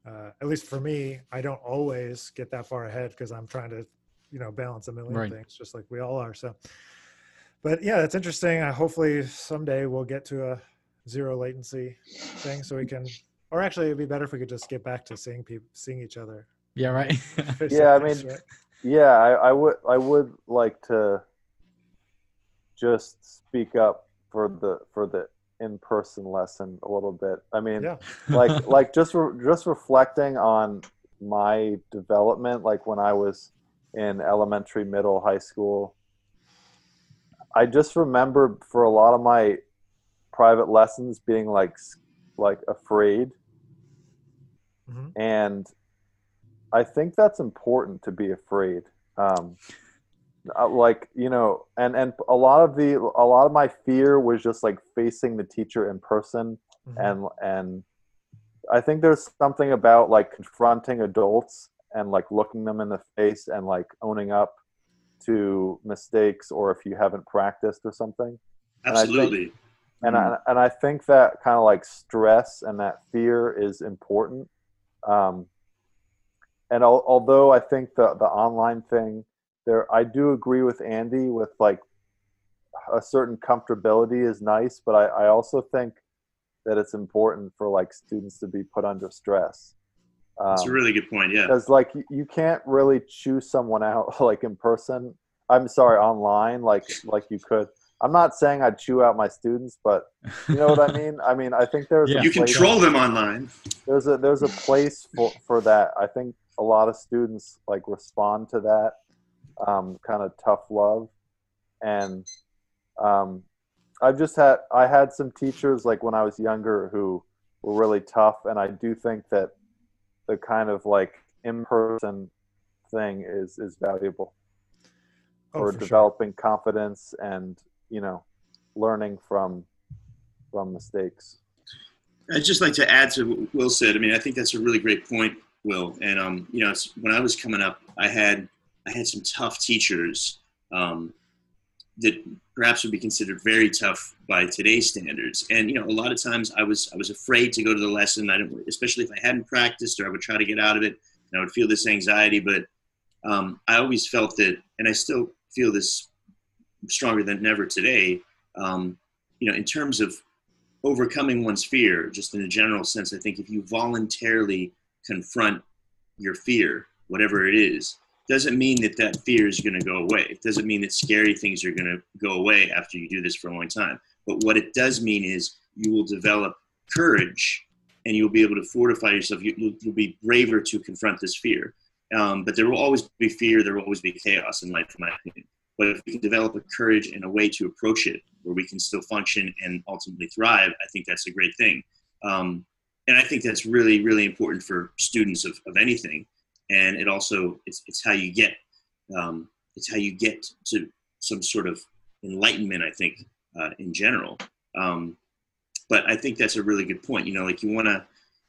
uh, at least for me, I don't always get that far ahead because I'm trying to, you know, balance a million right. things, just like we all are. So, but yeah, that's interesting. Uh, hopefully someday we'll get to a zero latency thing, so we can. Or actually, it'd be better if we could just get back to seeing people, seeing each other. Yeah, right. yeah, I mean, right? yeah, I, I would, I would like to just speak up for the for the in-person lesson a little bit. I mean, yeah. like like just re- just reflecting on my development, like when I was in elementary, middle, high school. I just remember for a lot of my private lessons being like like afraid, mm-hmm. and I think that's important to be afraid. Um, uh, like you know and and a lot of the a lot of my fear was just like facing the teacher in person mm-hmm. and and i think there's something about like confronting adults and like looking them in the face and like owning up to mistakes or if you haven't practiced or something. Absolutely and I, think, and I, and I think that kind of like stress and that fear is important. Um and al- although i think the the online thing there i do agree with andy with like a certain comfortability is nice but i, I also think that it's important for like students to be put under stress. Um, that's a really good point yeah. because like you can't really choose someone out like in person. I'm sorry online like like you could. I'm not saying i'd chew out my students but you know what i mean? I mean i think there's yeah. you control them online. There's a there's a place for for that. I think a lot of students like respond to that um, kind of tough love, and um, I've just had I had some teachers like when I was younger who were really tough, and I do think that the kind of like in person thing is is valuable oh, for, for developing sure. confidence and you know learning from from mistakes. I'd just like to add to what Will said. I mean, I think that's a really great point, Will. And um, you know, when I was coming up, I had I had some tough teachers um, that perhaps would be considered very tough by today's standards. And you know, a lot of times I was I was afraid to go to the lesson. I didn't, especially if I hadn't practiced or I would try to get out of it. And I would feel this anxiety. But um, I always felt that, and I still feel this stronger than ever today. Um, you know, in terms of overcoming one's fear, just in a general sense, I think if you voluntarily confront your fear, whatever it is, doesn't mean that that fear is going to go away. It doesn't mean that scary things are going to go away after you do this for a long time. But what it does mean is you will develop courage and you'll be able to fortify yourself. You, will you'll be braver to confront this fear. Um, but there will always be fear. There will always be chaos in life, in my opinion. But if we can develop a courage and a way to approach it where we can still function and ultimately thrive, I think that's a great thing. Um, and I think that's really, really important for students of, of anything and it also it's, it's how you get um, it's how you get to some sort of enlightenment i think uh, in general. Um, but i think that's a really good point. You know like you want to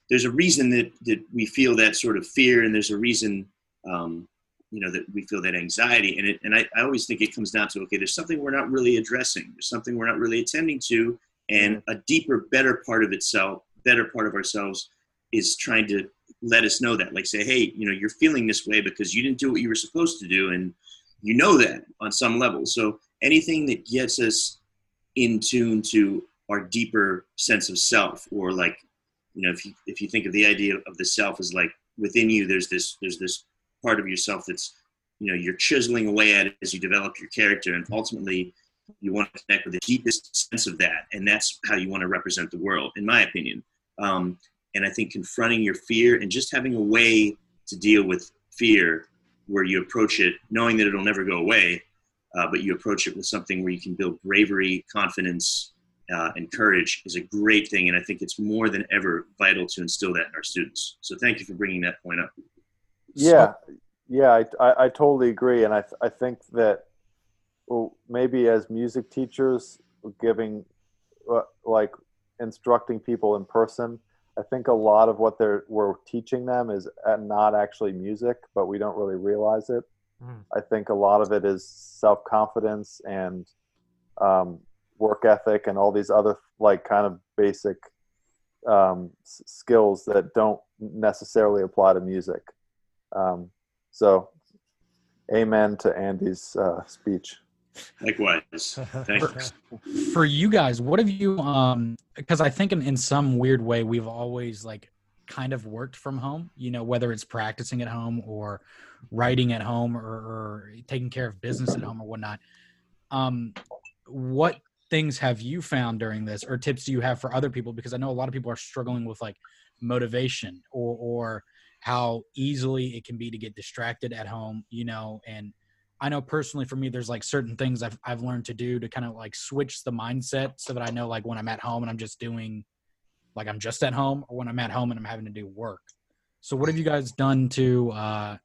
there's a reason that, that we feel that sort of fear and there's a reason um, you know that we feel that anxiety. And it and I, I always think it comes down to okay there's something we're not really addressing. There's something we're not really attending to. And a deeper better part of itself better part of ourselves is trying to let us know that like say hey you know you're feeling this way because you didn't do what you were supposed to do and you know that on some level. So anything that gets us in tune to our deeper sense of self or like you know if you if you think of the idea of the self as like within you there's this there's this part of yourself that's you know you're chiseling away at it as you develop your character and ultimately you want to connect with the deepest sense of that and that's how you want to represent the world in my opinion. Um, and I think confronting your fear and just having a way to deal with fear where you approach it knowing that it'll never go away uh, but you approach it with something where you can build bravery, confidence, uh, and courage is a great thing. And I think it's more than ever vital to instill that in our students. So thank you for bringing that point up. Yeah, yeah, I, I, I totally agree. And I, I think that well, maybe as music teachers, giving uh, like instructing people in person, I think a lot of what they're we're teaching them is uh, not actually music, but we don't really realize it. Mm. I think a lot of it is self confidence and um, work ethic and all these other like kind of basic um, s- skills that don't necessarily apply to music. Um, so, amen to Andy's uh, speech. Likewise. Thanks. For you guys, what have you um because I think in, in some weird way we've always like kind of worked from home, you know, whether it's practicing at home or writing at home or, or taking care of business at home or whatnot. Um what things have you found during this or tips do you have for other people? Because I know a lot of people are struggling with like motivation or or how easily it can be to get distracted at home, you know, and I know personally for me, there's like certain things I've I've learned to do to kind of like switch the mindset so that I know like when I'm at home and I'm just doing like I'm just at home or when I'm at home and I'm having to do work. So what have you guys done to uh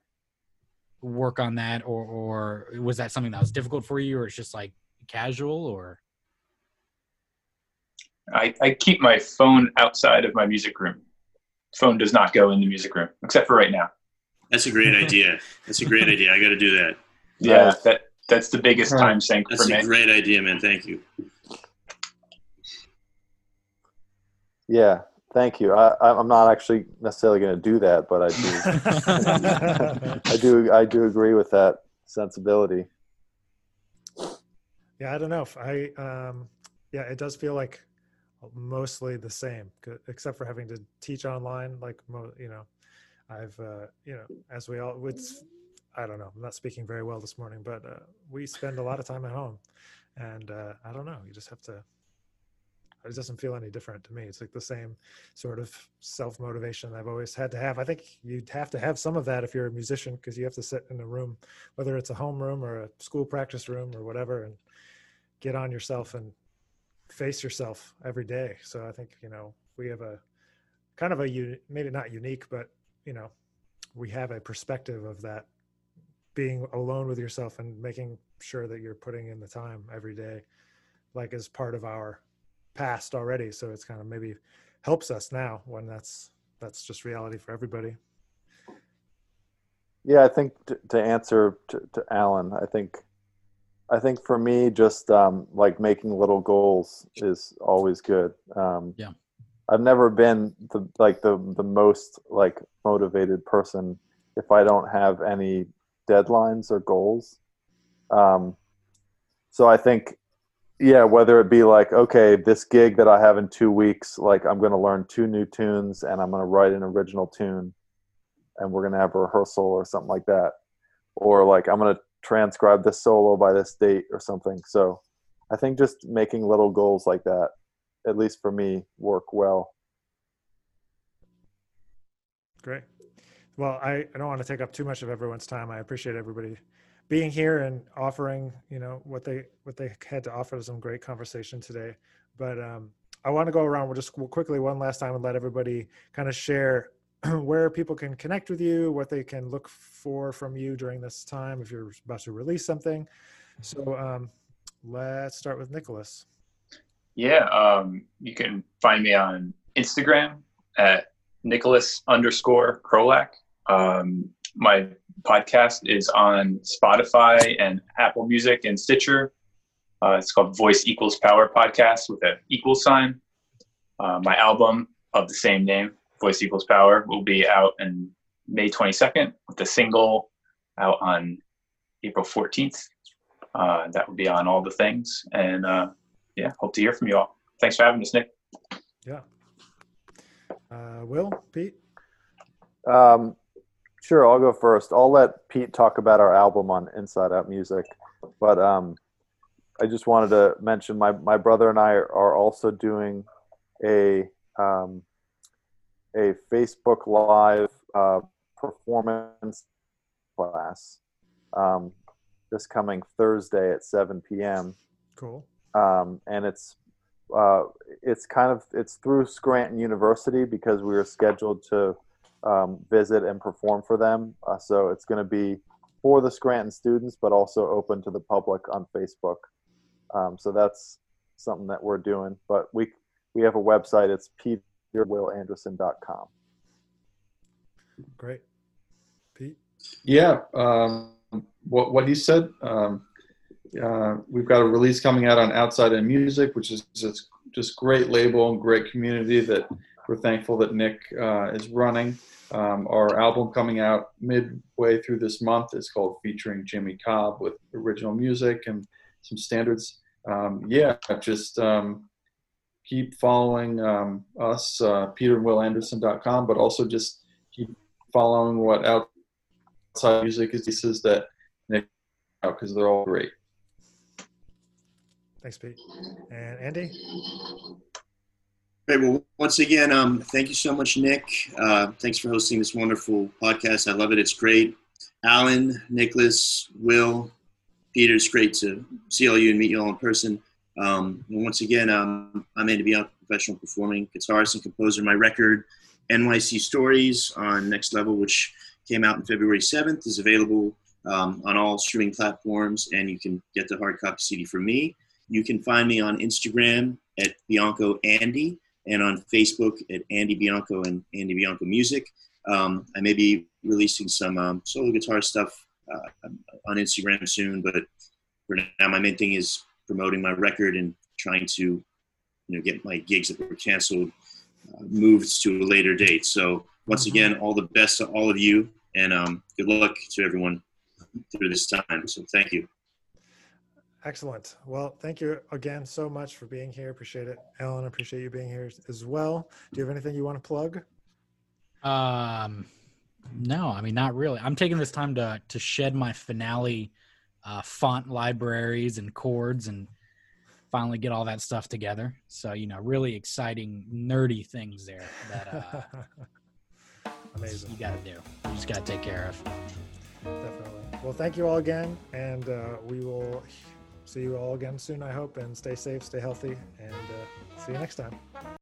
work on that or or was that something that was difficult for you or it's just like casual or I, I keep my phone outside of my music room. Phone does not go in the music room, except for right now. That's a great idea. That's a great idea. I got to do that. Yeah, that that's the biggest time sink That's for a me. great idea, man. Thank you. Yeah, thank you. I, I- I'm not actually necessarily going to do that, but I do. I do. I do agree with that sensibility. Yeah, I don't know if I. Um, yeah, it does feel like mostly the same, except for having to teach online. Like mo- you know, I've uh, you know, as we all, it's I don't know. I'm not speaking very well this morning, but uh, we spend a lot of time at home, and uh, I don't know. You just have to. It doesn't feel any different to me. It's like the same sort of self motivation I've always had to have. I think you'd have to have some of that if you're a musician because you have to sit in a room, whether it's a home room or a school practice room or whatever, and get on yourself and face yourself every day. So I think you know we have a kind of a maybe not unique, but you know we have a perspective of that being alone with yourself and making sure that you're putting in the time every day, like as part of our past already. So it's kind of maybe helps us now when that's that's just reality for everybody. Yeah, I think to, to answer to, to Alan, I think I think for me, just um, like making little goals is always good. Um, Yeah. I've never been the like the the most like motivated person if I don't have any deadlines or goals. Um, so I think, yeah, whether it be like, okay, this gig that I have in two weeks, like I'm going to learn two new tunes and I'm going to write an original tune, and we're going to have a rehearsal or something like that, or like I'm going to transcribe this solo by this date or something. So I think just making little goals like that, at least for me, work well. Great. Well, I, I don't want to take up too much of everyone's time. I appreciate everybody being here and offering, you know, what they what they had to offer some great conversation today. But um, I want to go around. We'll just quickly one last time and let everybody kind of share where people can connect with you, what they can look for from you during this time if you're about to release something. So um, let's start with Nicholas. Yeah, um, you can find me on Instagram at Nicholas underscore Krolak. Um, my podcast is on Spotify and Apple Music and Stitcher. Uh, it's called Voice Equals Power Podcast with an equal sign. Uh, my album of the same name, Voice Equals Power, will be out in May 22nd with the single out on April 14th. Uh, that will be on all the things. And uh, yeah, hope to hear from you all. Thanks for having us, Nick. Yeah. Uh, Will, Pete? Um, sure, I'll go first. I'll let Pete talk about our album on Inside Out Music, but um, I just wanted to mention my my brother and I are also doing a um, a Facebook Live uh, performance class. Um, this coming Thursday at 7 p.m. Cool. Um, and it's uh, it's kind of it's through Scranton University because we were scheduled to um, visit and perform for them. Uh, so it's going to be for the Scranton students, but also open to the public on Facebook. Um, so that's something that we're doing. But we we have a website. It's peterwillanderson.com. Great, Pete. Yeah, um, what what he said. Um, uh, we've got a release coming out on Outside in Music, which is just just great label and great community that we're thankful that Nick uh, is running. Um, our album coming out midway through this month is called Featuring Jimmy Cobb with original music and some standards. Um, yeah, just um, keep following um, us, uh, peterandwillanderson.com, but also just keep following what outside music is. This is that Nick because they're all great. Thanks, Pete. And Andy? Great. Well, once again, um, thank you so much, Nick. Uh, thanks for hosting this wonderful podcast. I love it. It's great. Alan, Nicholas, Will, Peter, it's great to see all you and meet you all in person. Um, and once again, um, I'm Andy Bianco, professional performing guitarist and composer. My record, NYC Stories on Next Level, which came out on February 7th, is available um, on all streaming platforms, and you can get the hard copy CD from me. You can find me on Instagram at Bianco Andy and on Facebook at Andy Bianco and Andy Bianco Music. Um, I may be releasing some um, solo guitar stuff uh, on Instagram soon, but for now, my main thing is promoting my record and trying to, you know, get my gigs that were canceled uh, moved to a later date. So once mm-hmm. again, all the best to all of you, and um, good luck to everyone through this time. So thank you. Excellent. Well, thank you again so much for being here. Appreciate it. Alan, appreciate you being here as well. Do you have anything you want to plug? Um, no, I mean, not really. I'm taking this time to, to shed my finale uh, font libraries and chords and finally get all that stuff together. So, you know, really exciting, nerdy things there that uh, amazing. You got to do. You just got to take care of. Definitely. Well, thank you all again, and uh, we will see you all again soon, I hope, and stay safe, stay healthy, and uh, see you next time.